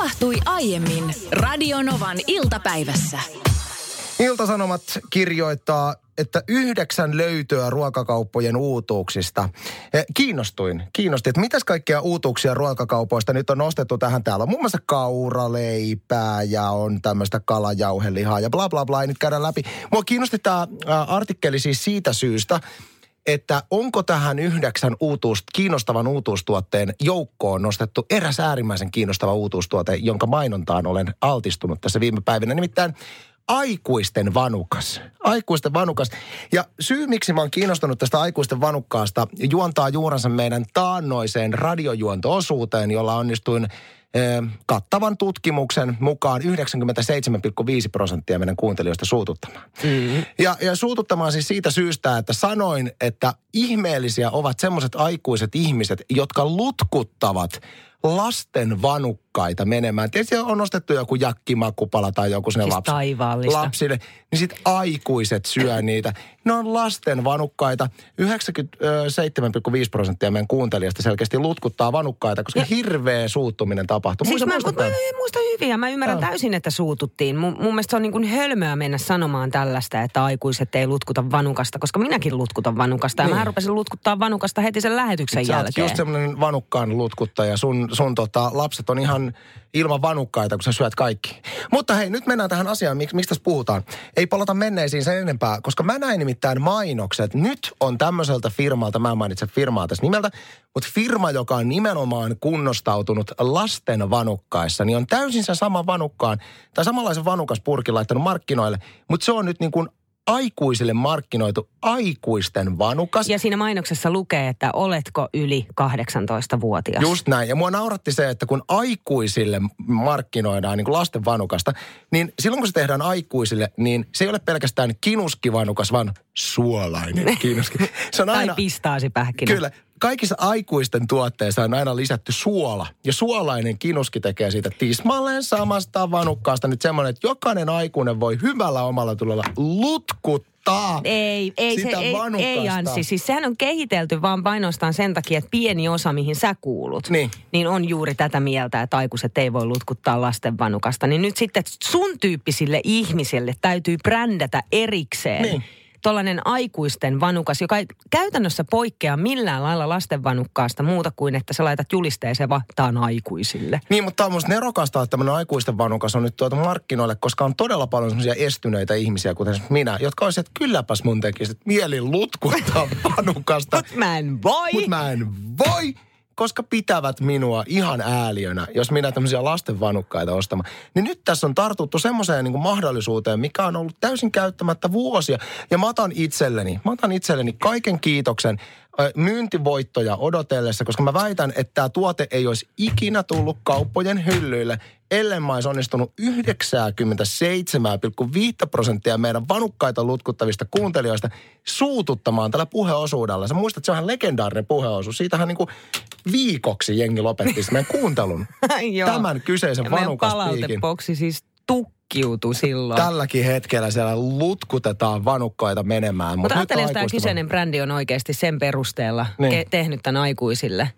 tapahtui aiemmin Radionovan iltapäivässä. Iltasanomat kirjoittaa, että yhdeksän löytöä ruokakauppojen uutuuksista. Kiinnostuin, kiinnosti, että mitäs kaikkia uutuuksia ruokakaupoista nyt on nostettu tähän. Täällä on muun muassa kauraleipää ja on tämmöistä kalajauhelihaa ja bla bla bla, ei nyt käydä läpi. Mua kiinnosti tämä artikkeli siis siitä syystä, että onko tähän yhdeksän uutuus, kiinnostavan uutuustuotteen joukkoon nostettu eräs äärimmäisen kiinnostava uutuustuote, jonka mainontaan olen altistunut tässä viime päivinä. Nimittäin aikuisten vanukas. Aikuisten vanukas. Ja syy, miksi mä oon kiinnostunut tästä aikuisten vanukkaasta, juontaa juurensa meidän taannoiseen radiojuonto-osuuteen, jolla onnistuin kattavan tutkimuksen mukaan 97,5 prosenttia meidän kuuntelijoista suututtamaan. Mm-hmm. Ja, ja suututtamaan siis siitä syystä, että sanoin, että ihmeellisiä ovat semmoiset aikuiset ihmiset, jotka lutkuttavat lasten vanukkaita menemään. Tietysti on nostettu joku jakkimakupala tai joku sinne Siis lapsille. Niin sitten aikuiset syö niitä. Ne on lasten vanukkaita. 97,5 prosenttia meidän kuuntelijasta selkeästi lutkuttaa vanukkaita, koska hirveä suuttuminen tapahtuu. Siis mä, Muistat mä, muistan hyvin ja mä ymmärrän Joo. täysin, että suututtiin. Mun, mun mielestä se on niin kuin hölmöä mennä sanomaan tällaista, että aikuiset ei lutkuta vanukasta, koska minäkin lutkutan vanukasta. Ja Niin. mä rupesin lutkuttaa vanukasta heti sen lähetyksen Sä jälkeen. just semmoinen vanukkaan lutkuttaja. Sun, sun tota, lapset on ihan ilman vanukkaita, kun sä syöt kaikki. Mutta hei, nyt mennään tähän asiaan, miksi, miksi tässä puhutaan. Ei palata menneisiin sen enempää, koska mä näin nimittäin mainokset. Nyt on tämmöiseltä firmalta, mä en mainitse firmaa tässä nimeltä, mutta firma, joka on nimenomaan kunnostautunut lasten vanukkaissa, niin on täysin se sama vanukkaan, tai samanlaisen vanukaspurkin laittanut markkinoille, mutta se on nyt niin kuin aikuisille markkinoitu aikuisten vanukas. Ja siinä mainoksessa lukee, että oletko yli 18-vuotias. Just näin. Ja mua nauratti se, että kun aikuisille markkinoidaan niin kuin lasten vanukasta, niin silloin kun se tehdään aikuisille, niin se ei ole pelkästään kinuskivanukas, vaan suolainen kinuski. Se on Tai aina, pistaasipähkinä. Kyllä. Kaikissa aikuisten tuotteissa on aina lisätty suola. Ja suolainen kinuski tekee siitä tismalleen samasta vanukkaasta nyt semmoinen, että jokainen aikuinen voi hyvällä omalla tulolla lutkuttaa Ei, ei, sitä se, ei, ei Anssi. Siis sehän on kehitelty vaan painostaan sen takia, että pieni osa, mihin sä kuulut, Niin. niin on juuri tätä mieltä, että aikuiset ei voi lutkuttaa lasten vanukasta. Niin nyt sitten sun tyyppisille ihmisille täytyy brändätä erikseen. Niin. Tuollainen aikuisten vanukas, joka ei käytännössä poikkea millään lailla lasten vanukkaasta muuta kuin, että sä laitat julisteeseen vaan, tää on aikuisille. Niin, mutta on musta nerokasta, että tämmöinen aikuisten vanukas on nyt tuotu markkinoille, koska on todella paljon semmoisia estyneitä ihmisiä, kuten minä, jotka olisivat, että kylläpäs mun tekisi, että mieli lutkuttaa vanukasta. Mut mä en voi! Mutta mä en voi, koska pitävät minua ihan ääliönä, jos minä tämmöisiä lasten vanukkaita ostamaan. Niin nyt tässä on tartuttu semmoiseen niin mahdollisuuteen, mikä on ollut täysin käyttämättä vuosia. Ja mä otan itselleni, mä otan itselleni kaiken kiitoksen myyntivoittoja odotellessa, koska mä väitän, että tämä tuote ei olisi ikinä tullut kauppojen hyllyille, ellen mä olisi onnistunut 97,5 prosenttia meidän vanukkaita lutkuttavista kuuntelijoista suututtamaan tällä puheosuudella. Sä muistat, se on ihan legendaarinen puheosuus. Siitähän niin kuin viikoksi jengi lopetti meidän kuuntelun. Tämän kyseisen Ja vanukaspiikin. palautepoksi siis tukkiutui silloin. Tälläkin hetkellä siellä lutkutetaan vanukkaita menemään. Mutta nyt ajattelen, jos tämä kyseinen brändi on oikeasti sen perusteella Niin. ke- tehnyt tämän aikuisille.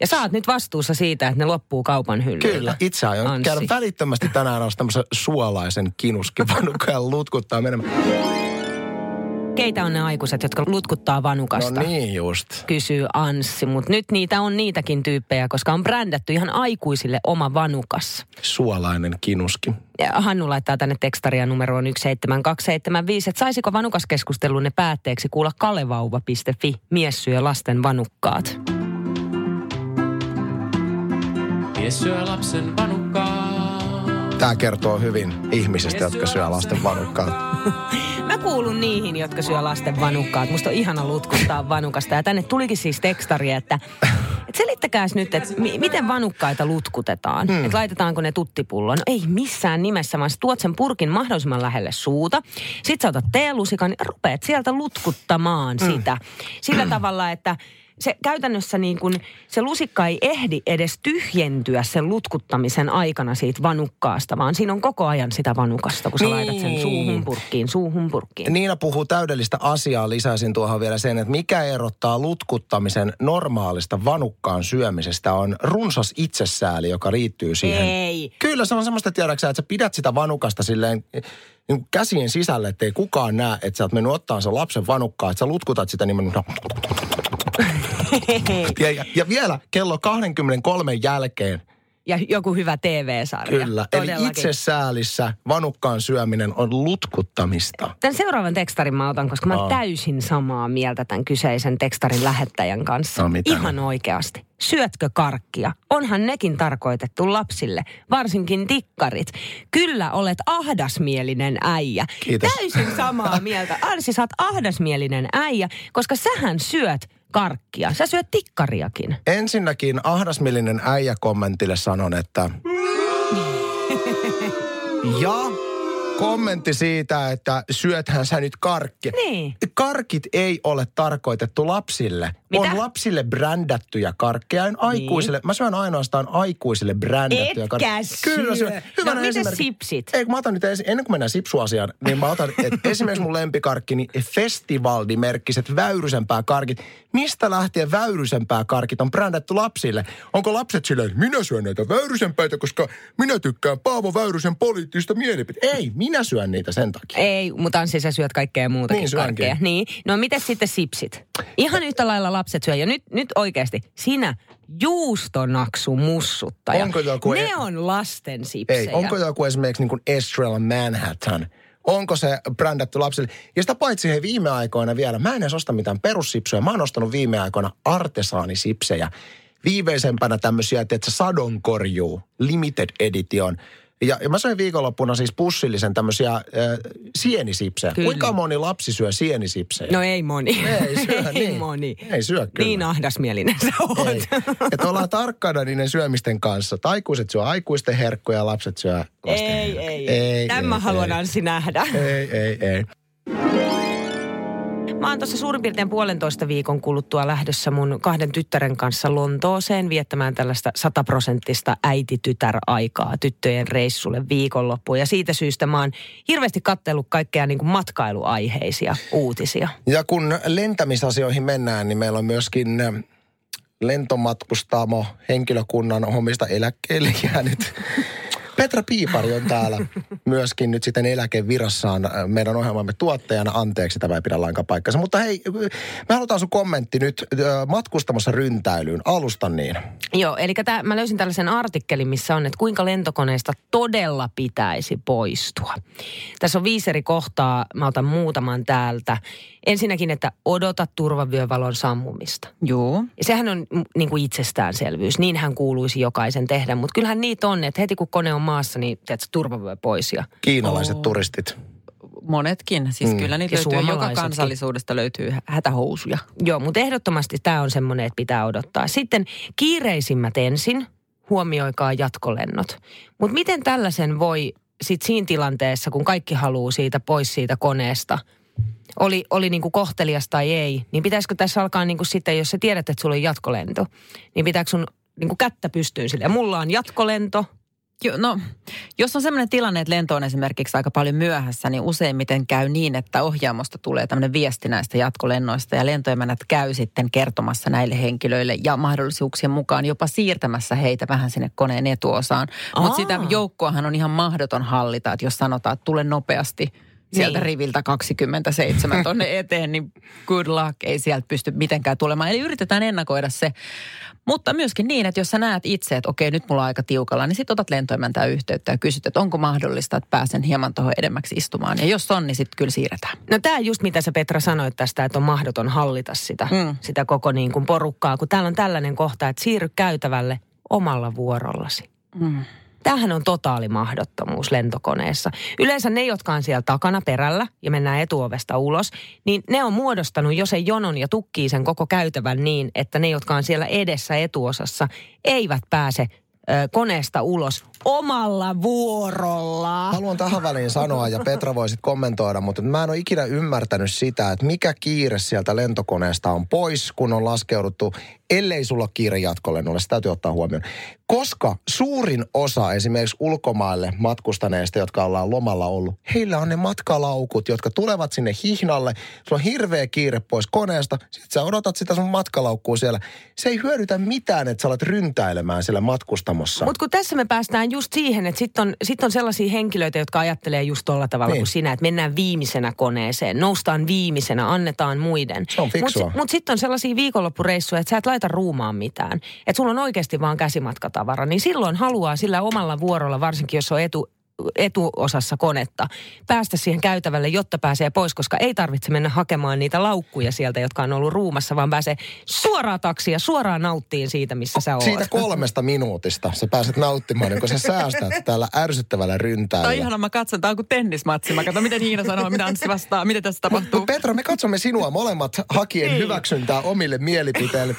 Ja sä oot nyt vastuussa siitä, että ne loppuu kaupan hyllyiltä. Kyllä, itse aion Anssi. käydä välittömästi tänään ostamassa suolaisen kinuskivanukka ja lutkuttaa menemään. Keitä on ne aikuiset, jotka lutkuttaa vanukasta? No niin just. Kysyy Anssi, mutta nyt niitä on niitäkin tyyppejä, koska on brändätty ihan aikuisille oma vanukas. Suolainen kinuski. Hannu laittaa tänne tekstaria numeroon 17275, että saisiko vanukaskeskustelunne päätteeksi kuulla kalevauva.fi, mies syö lasten vanukkaat. Mies syö lapsen vanukkaa. Tämä kertoo hyvin ihmisistä, jotka syö lasten vanukkaa. Mä kuulun niihin, jotka syö lasten vanukkaat. Musta on ihana lutkuttaa vanukasta. Ja tänne tulikin siis tekstari, että et selittäkääs nyt, että mi- miten vanukkaita lutkutetaan. Hmm. Että laitetaanko ne tuttipulloon. No ei missään nimessä, vaan sä tuot sen purkin mahdollisimman lähelle suuta. Sitten sä otat teelusikan ja rupeat sieltä lutkuttamaan hmm. sitä. Sillä tavalla, että se käytännössä niin kuin, se lusikka ei ehdi edes tyhjentyä sen lutkuttamisen aikana siitä vanukkaasta, vaan siinä on koko ajan sitä vanukasta, kun sä Niin. laitat sen suuhun purkkiin, suuhun purkkiin. Niina puhuu täydellistä asiaa. Lisäisin tuohon vielä sen, että mikä erottaa lutkuttamisen normaalista vanukkaan syömisestä on runsas itsesääli, joka liittyy siihen. Ei. Kyllä se on semmoista, tiedäksä, että sä pidät sitä vanukasta silleen niin kuin käsien sisälle, ettei kukaan näe, että sä oot mennyt ottaa sen lapsen vanukkaa, että sä lutkutat sitä nimenomaan. Ja, ja, ja vielä kello 23 jälkeen, Ja joku hyvä TV-sarja. kyllä. Eli Todellakin. itsesäälissä vanukkaan syöminen on lutkuttamista. Tämän seuraavan tekstarin mä otan, koska mä oon täysin samaa mieltä tämän kyseisen tekstarin lähettäjän kanssa. No mitä? Ihan oikeasti. Syötkö karkkia? Onhan nekin tarkoitettu lapsille, varsinkin tikkarit. Kyllä olet ahdasmielinen äijä. Kiitos. Täysin samaa mieltä. Arsi, sä oot ahdasmielinen äijä, koska sähän syöt karkkia. Sä syöt tikkariakin. Ensinnäkin ahdasmielinen äijä kommentille sanon, että... Ja kommentti siitä, että syöthän sä nyt karkkia. Niin. Karkit ei ole tarkoitettu lapsille. Mitä? On lapsille brändättyjä karkkeja. En aikuisille. Mä syön ainoastaan aikuisille brändättyjä Etkä karkkeja. syö. Kyllä syön. No, Hyvänä miten esimerkki- sipsit? Ei, kun mä otan nyt ensin, ennen kuin mennään sipsuasiaan, niin mä otan, että esimerkiksi mun lempikarkki, niin Festivaldi-merkkiset väyrysenpää karkit. Mistä lähtien väyrysenpää karkit on brändätty lapsille? Onko lapset silleen, että minä syön näitä väyrysenpäitä, koska minä tykkään Paavo Väyrysen poliittista mielipiteitä. Ei, minä syön niitä sen takia. Ei, mutta Anssi, sä syöt kaikkea muutakin Niin, syönkin. karkkeja. Niin. No miten sitten sipsit? Ihan yhtä lailla lapset syö. Ja nyt, nyt oikeasti, sinä juustonaksu mussuttaja. Onko joku- Ne on lasten sipsejä. Ei, onko joku esimerkiksi niin kuin Estrella Manhattan? Onko se brändätty lapsille? Ja sitä paitsi he viime aikoina vielä, mä en edes osta mitään perussipsuja. Mä oon ostanut viime aikoina artesaanisipsejä. Viimeisempänä tämmöisiä, että sadonkorjuu, limited edition. Ja, ja mä söin viikonloppuna siis pussillisen tämmöisiä äh, sienisipsejä. Kyllä. Kuinka moni lapsi syö sienisipsejä? No ei moni. Ei syö, ei niin. moni. Ei syö kyllä. Niin ahdasmielinen sä oot. Ei. Että ollaan tarkkana niiden syömisten kanssa. Että aikuiset syö aikuisten herkkuja ja lapset syö lasten Ei, herkkuja. ei, ei. Tämän mä ei, haluan ei. Anssi nähdä. Ei, ei, ei. Mä oon tuossa suurin piirtein puolentoista viikon kuluttua lähdössä mun kahden tyttären kanssa Lontooseen viettämään tällaista sataprosenttista äiti-tytär-aikaa tyttöjen reissulle viikonloppuun. Ja siitä syystä mä oon hirveästi kattellut kaikkea niin kuin matkailuaiheisia uutisia. Ja kun lentämisasioihin mennään, niin meillä on myöskin äh, lentomatkustamo henkilökunnan omista eläkkeelle jäänyt. Petra Piipari on täällä myöskin nyt sitten eläkevirassaan äh, meidän ohjelmamme tuottajana. Anteeksi, tämä ei pidä lainkaan paikkansa. Mutta hei, äh, me halutaan sun kommentti nyt äh, matkustamassa ryntäilyyn. Alusta niin. Joo, eli tää, mä löysin tällaisen artikkelin, missä on, että kuinka lentokoneesta todella pitäisi poistua. Tässä on viisi eri kohtaa, mä otan muutaman täältä. Ensinnäkin, että odota turvavyövalon sammumista. Joo. Ja sehän on mm, niin kuin itsestäänselvyys. Niinhän kuuluisi jokaisen tehdä. Mutta kyllähän niitä on, että heti kun kone on maassa, niin teet turvavyö pois. Ja Kiinalaiset Oo. turistit. Monetkin. Siis Mm. kyllä niitä Ja löytyy. Joka kansallisuudesta löytyy hä- hätähousuja. Joo, mutta ehdottomasti tämä on semmoinen, että pitää odottaa. Sitten kiireisimmät ensin, huomioikaa jatkolennot. Mutta miten tällaisen voi sitten siinä tilanteessa, kun kaikki haluaa siitä pois siitä koneesta, oli, oli niinku kohtelias tai ei, niin pitäisikö tässä alkaa niinku sitten, jos sä tiedät, että sulla on jatkolento, niin pitääkö sun niinku kättä pystyyn sille. Mulla on jatkolento, no, jos on sellainen tilanne, että lento on esimerkiksi aika paljon myöhässä, niin useimmiten käy niin, että ohjaamosta tulee tämmöinen viesti näistä jatkolennoista ja lentoemännät käy sitten kertomassa näille henkilöille ja mahdollisuuksien mukaan jopa siirtämässä heitä vähän sinne koneen etuosaan. Aa. Mutta sitä joukkoahan on ihan mahdoton hallita, että jos sanotaan, että tule nopeasti sieltä Niin. riviltä 27 tonne eteen, niin good luck, ei sieltä pysty mitenkään tulemaan. Eli yritetään ennakoida se. Mutta myöskin niin, että jos sä näet itse, että okei, nyt mulla on aika tiukalla, niin sitten otat lentoemäntää yhteyttä ja kysyt, että onko mahdollista, että pääsen hieman tuohon edemmäksi istumaan. Ja jos on, niin sitten kyllä siirretään. No tämä just mitä sä Petra sanoit tästä, että on mahdoton hallita sitä, Mm. sitä koko niin kuin porukkaa, kun täällä on tällainen kohta, että siirry käytävälle omalla vuorollasi. Mm. Tämähän on totaali mahdottomuus lentokoneessa. Yleensä ne, jotka on siellä takana perällä ja mennään etuovesta ulos, niin ne on muodostanut jo sen jonon ja tukkii sen koko käytävän niin, että ne, jotka on siellä edessä etuosassa, eivät pääse koneesta ulos omalla vuorolla. Haluan tähän väliin sanoa, ja Petra voisit kommentoida, mutta mä en ole ikinä ymmärtänyt sitä, että mikä kiire sieltä lentokoneesta on pois, kun on laskeuduttu, ellei sulla kiire jatkolennolle. Se täytyy ottaa huomioon. Koska suurin osa esimerkiksi ulkomaille matkustaneista, jotka ollaan lomalla ollut, heillä on ne matkalaukut, jotka tulevat sinne hihnalle. Sulla on hirveä kiire pois koneesta, sitten sä odotat sitä sun matkalaukkua siellä. Se ei hyödytä mitään, että sä alat ryntäilemään siellä matkustamossa. Mutta kun tässä me päästään just siihen, että sitten on, sit on sellaisia henkilöitä, jotka ajattelee just tuolla tavalla Niin. kuin sinä, että mennään viimeisenä koneeseen, noustaan viimeisenä, annetaan muiden. Se on fiksua. Mutta mut sitten on sellaisia viikonloppureissuja, että sä et laita ruumaan mitään. Että sulla on oikeasti vaan käsimatkatavara, niin silloin haluaa sillä omalla vuorolla, varsinkin jos on etu, etuosassa konetta, päästä siihen käytävälle, jotta pääsee pois, koska ei tarvitse mennä hakemaan niitä laukkuja sieltä, jotka on ollut ruumassa, vaan pääsee suoraan taksia, suoraan nauttiin siitä, missä sä oot. Siitä kolmesta minuutista sä pääset nauttimaan, niin kun sä säästät tällä ärsyttävällä ryntäillä. Tai ihana, mä katson, tää on kuin tennismatsi. Mä katson, miten Hiina sanoo, mitä Anssi vastaa, mitä tässä tapahtuu. Petra, me katsomme sinua molemmat hakien hyväksyntää omille mielipiteille.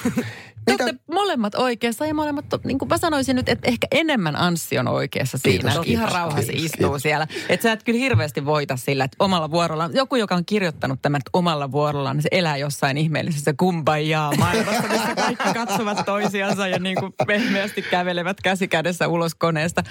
Te Mitä, olette molemmat oikeassa ja molemmat, niin kuin mä sanoisin nyt, että ehkä enemmän Anssi on oikeassa siinä. Kiitos, kiitos, ihan rauhassa kiitos, istuu kiitos. siellä. Että sä et kyllä hirveästi voita sillä, että omalla vuorollaan, joku joka on kirjoittanut tämän, että omalla vuorollaan, niin se elää jossain ihmeellisessä kumbajaa maailmassa, missä kaikki katsovat toisiansa ja niin kuin pehmeästi kävelevät käsi kädessä ulos koneesta.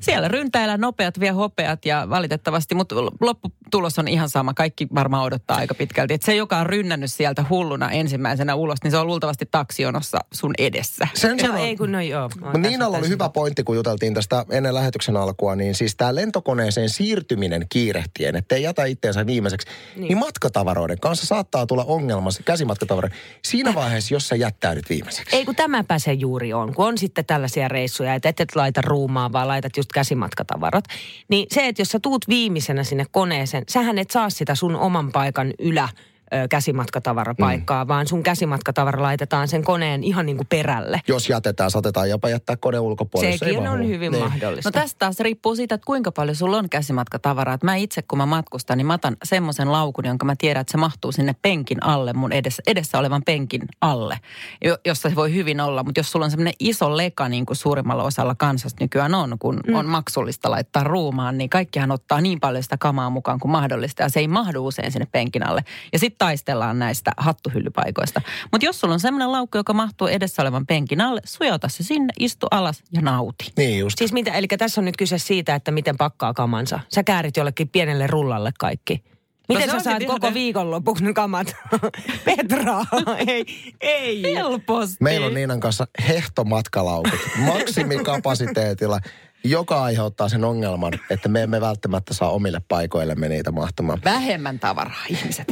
Siellä ryntäillä nopeat vie hopeat ja valitettavasti, mutta lopputulos on ihan sama. Kaikki varmaan odottaa aika pitkälti. Että se, joka on rynnännyt sieltä hulluna ensimmäisenä ulos, niin se on luultavasti taksionossa sun edessä. sen sanon, ei kun no joo. Mutta Niinalla oli hyvä pointti, kun juteltiin tästä ennen lähetyksen alkua, niin siis tämä lentokoneeseen siirtyminen kiirehtien, ettei jätä itteensä viimeiseksi, niin. niin matkatavaroiden kanssa saattaa tulla ongelma, se käsimatkatavaroiden, siinä vaiheessa, jos sä jättäydyt viimeiseksi. Ei kun tämäpä se juuri on, kun on sitten tällaisia reissuja, että et, et laita ruumaa, vaan laitat just käsimatkatavarat. Niin se, että jos sä tuut viimeisenä sinne koneeseen, sähän et saa sitä sun oman paikan ylä ö, käsimatkatavarapaikkaa, mm. vaan sun käsimatkatavara laitetaan sen koneen ihan niin kuin perälle. Jos jätetään, saatetaan jopa jättää kone ulkopuolelle. Sekin vaan on halua. hyvin Niin. mahdollista. No tästä taas riippuu siitä, että kuinka paljon sulla on käsimatkatavaraa. Et Mä itse, kun mä matkustan, niin mä otan semmoisen laukun, jonka mä tiedän, että se mahtuu sinne penkin alle, mun edessä, edessä olevan penkin alle, jo, jossa se voi hyvin olla. Mutta jos sulla on semmoinen iso leka, niin kuin suurimmalla osalla kansasta nykyään on, kun mm. on maksullista laittaa ruumaan, niin kaikkihan ottaa niin paljon sitä kamaa mukaan kuin mahdollista. Ja se ei mahdu usein sinne penkin alle. Ja sitten taistellaan näistä hattuhyllypaikoista. Mutta jos sulla on semmoinen laukku, joka mahtuu edessä olevan penkin alle, sujauta se sinne, istu alas ja nauti. Niin just. Siis mitä, eli tässä on nyt kyse siitä, että miten pakkaa kamansa. Sä käärit jollekin pienelle rullalle kaikki. Miten se sä saat ihan koko te- viikonlopun kamat? Petra, ei, ei. Helposti. Meillä on Niinan kanssa hehtomatkalaukut maksimikapasiteetilla, joka aiheuttaa sen ongelman, että me emme välttämättä saa omille paikoillemme niitä mahtumaan. Vähemmän tavaraa, ihmiset.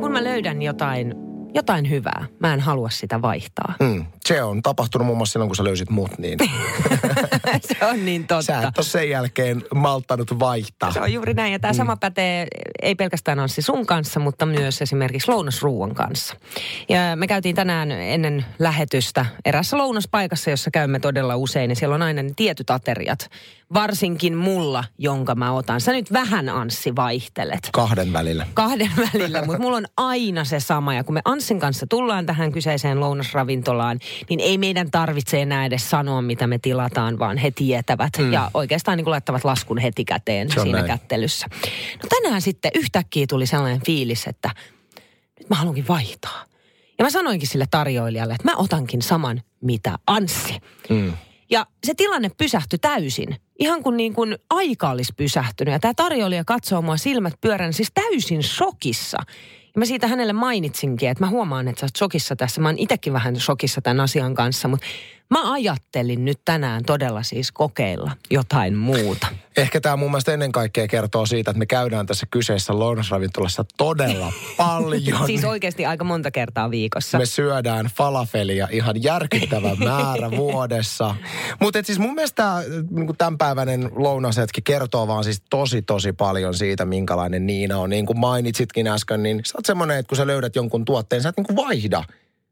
Kun mä löydän jotain, jotain hyvää, mä en halua sitä vaihtaa. Mm, se on tapahtunut muun muassa silloin, kun sä löysit mut, niin se on niin totta. sä et ole sen jälkeen malttanut vaihtaa. Se on juuri näin. Ja tämä sama pätee ei pelkästään Anssi sun kanssa, mutta myös esimerkiksi lounasruuan kanssa. Ja me käytiin tänään ennen lähetystä erässä lounaspaikassa, jossa käymme todella usein. Ja siellä on aina ne tietyt ateriat. Varsinkin mulla, jonka mä otan. Sä nyt vähän Anssi vaihtelet Kahden välillä. kahden välillä, mutta mulla on aina se sama. Ja kun me Anssin kanssa tullaan tähän kyseiseen lounasravintolaan, niin ei meidän tarvitse enää edes sanoa, mitä me tilataan, vaan he tietävät. Mm. Ja oikeastaan niin kuin laittavat laskun heti käteen Se siinä näin. kättelyssä. No tänään sitten yhtäkkiä tuli sellainen fiilis, että nyt mä haluankin vaihtaa. Ja mä sanoinkin sille tarjoilijalle, että mä otankin saman, mitä Anssi. Mm. Ja se tilanne pysähtyi täysin. Ihan kuin, niin kuin aika olisi pysähtynyt. Ja tämä tarjoilija katsoo mua silmät pyörän, siis täysin shokissa. Mä siitä hänelle mainitsinkin, että mä huomaan, että sä oot shokissa tässä. Mä oon itsekin vähän shokissa tämän asian kanssa, mutta mä ajattelin nyt tänään todella siis kokeilla jotain muuta. Ehkä tämä mun mielestä ennen kaikkea kertoo siitä, että me käydään tässä kyseessä lounasravintolassa todella paljon. Siis oikeasti aika monta kertaa viikossa. Me syödään falafelia ihan järkyttävä määrä vuodessa. Mutta siis mun mielestä niinku tämänpäiväinen lounasetki kertoo vaan siis tosi tosi paljon siitä, minkälainen Niina on. Niin kuin mainitsitkin äsken, niin sä oot semmoinen, että kun sä löydät jonkun tuotteen, sä et niinku vaihda.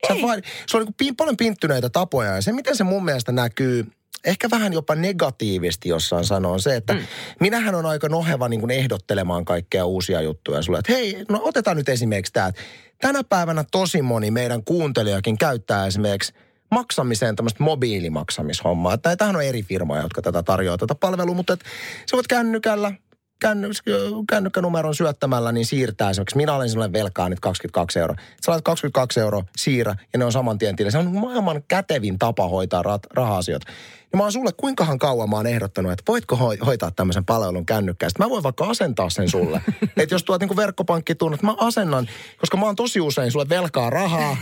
Sä et vaihda. Se on pi- paljon pinttyneitä tapoja ja se, miten se mun mielestä näkyy ehkä vähän jopa negatiivisesti jossain sanoo on se, että mm. minähän on aika noheva niin kuin ehdottelemaan kaikkea uusia juttuja sulle. Että hei, no otetaan nyt esimerkiksi tämä. Tänä päivänä tosi moni meidän kuuntelijakin käyttää esimerkiksi maksamiseen tämmöistä mobiilimaksamishommaa. Että tämähän on eri firmoja, jotka tätä tarjoaa tätä palvelua, mutta et sä voit kännykällä känny, kännykkänumeron syöttämällä, niin siirtää esimerkiksi, minä olen sinulle velkaa nyt 22 euroa. Sä laitat 22 euroa, siirrä, ja ne on saman tien tilillä. Se on maailman kätevin tapa hoitaa rat, raha-asioita. Ja mä oon sulle, kuinkahan kauan mä oon ehdottanut, että voitko ho- hoitaa tämmöisen palvelun kännykkää. Sitten mä voin vaikka asentaa sen sulle. että jos tuot niinku verkkopankkitunnut, mä asennan, koska mä oon tosi usein sulle velkaa rahaa,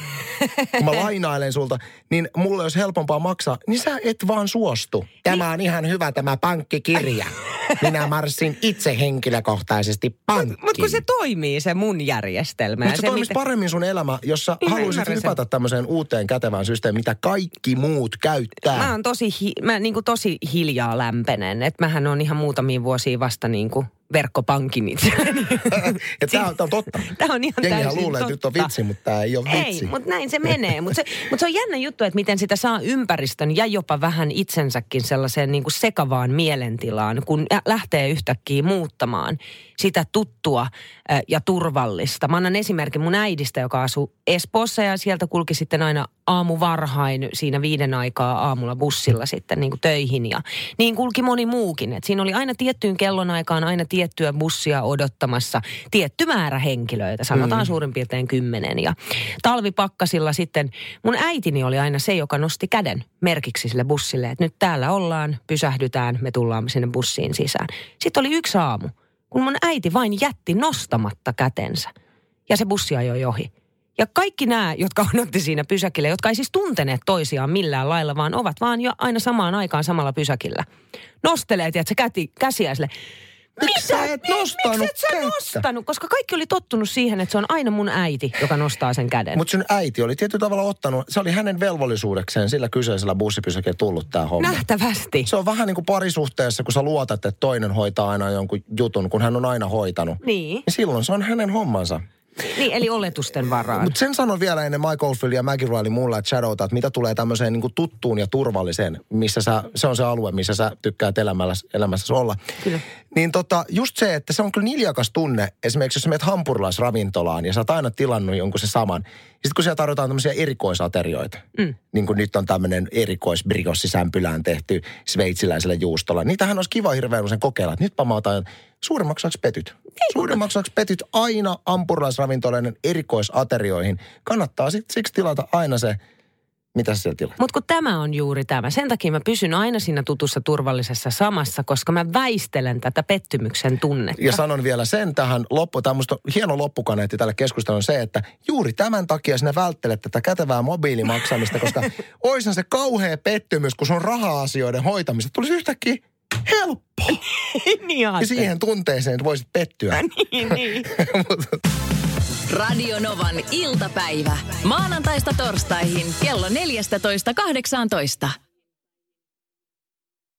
kun mä lainailen sulta, niin mulle olisi helpompaa maksaa, niin sä et vaan suostu. Tämä on ihan hyvä tämä pankkikirja. Minä marssin itse henkilökohtaisesti pankkiin. Mutta kun se toimii, se mun järjestelmä. Mutta ja se, toimisi miten- paremmin sun elämä, jos sä Niin mä haluaisit hypätä tämmöiseen uuteen kätevään systeemiin, mitä kaikki muut käyttää. Mä oon tosi, hi- mä niin kuin tosi hiljaa lämpenen. Että mähän on ihan muutamia vuosia vasta niin kuin verkkopankin itselleni. ja tää on, tää on totta. Tää on ihan Jengihän täysin luulee, että nyt on totta. vitsi, mutta tämä ei ole vitsi. Ei, mutta näin se menee. Mutta se, mut se on jännä juttu, että miten sitä saa ympäristön ja jopa vähän itsensäkin sellaiseen niin kuin sekavaan mielentilaan, kun lähtee yhtäkkiä muuttamaan sitä tuttua ja turvallista. Mä annan esimerkin mun äidistä, joka asuu Espoossa ja sieltä kulki sitten aina aamu varhain siinä viiden aikaa aamulla bussilla sitten niin kuin töihin. Ja niin kulki moni muukin. Et siinä oli aina tiettyyn kellonaikaan aina tiettyä bussia odottamassa tietty määrä henkilöitä, sanotaan mm. suurin piirtein kymmenen. Ja talvipakkasilla sitten mun äitini oli aina se, joka nosti käden merkiksi sille bussille, että nyt täällä ollaan, pysähdytään, me tullaan sinne bussiin sisään. Sitten oli yksi aamu, kun mun äiti vain jätti nostamatta kätensä ja se bussi ajoi ohi. Ja kaikki nämä, jotka odotti siinä pysäkillä, jotka ei siis tunteneet toisiaan millään lailla, vaan ovat vaan jo aina samaan aikaan samalla pysäkillä. Nostelee, tiedätkö, käti, käsiä sille. Miksi sä et nostanut Miksi et sä kättä? nostanut? Koska kaikki oli tottunut siihen, että se on aina mun äiti, joka nostaa sen käden. Mutta sun äiti oli tietyllä tavalla ottanut, se oli hänen velvollisuudekseen sillä kyseisellä bussipysäkillä tullut tämä homma. Nähtävästi. Se on vähän niin kuin parisuhteessa, kun sä luotat, että toinen hoitaa aina jonkun jutun, kun hän on aina hoitanut. Niin. Niin silloin se on hänen hommansa. Niin, eli oletusten varaan. Mutta sen sanon vielä ennen Michael Oldfield ja Maggie Riley että Shadowta, että mitä tulee tämmöiseen niin kuin tuttuun ja turvalliseen, missä sä, se on se alue, missä sä tykkäät elämässä, elämässä olla. Kyllä. Niin tota, just se, että se on kyllä niljakas tunne. Esimerkiksi jos menet hampurilaisravintolaan ja sä oot aina tilannut jonkun se saman. Ja sitten kun siellä tarjotaan tämmöisiä erikoisaterioita, mm. niin kuin nyt on tämmöinen erikoisbriossi sämpylään tehty sveitsiläisellä juustolla. Niitähän olisi kiva hirveän usein kokeilla, että nytpä mä otan suurimmaksi osaksi petyt. Suurimmaksi osaksi petyt aina ampurilaisravintoloiden erikoisaterioihin. Kannattaa sit, siksi tilata aina se, mitä siellä tilaat. Mutta kun tämä on juuri tämä. Sen takia mä pysyn aina siinä tutussa turvallisessa samassa, koska mä väistelen tätä pettymyksen tunnetta. Ja sanon vielä sen tähän loppu, tämä musta hieno loppukaneetti tälle keskusteluun on se, että juuri tämän takia sinä välttelet tätä kätevää mobiilimaksamista, koska oishan se kauhea pettymys, kun sun raha-asioiden hoitamista tulisi yhtäkkiä helppo. niin Ja siihen tunteeseen että voisit pettyä. niin, niin. Radio Novan iltapäivä. Maanantaista torstaihin kello 14.18.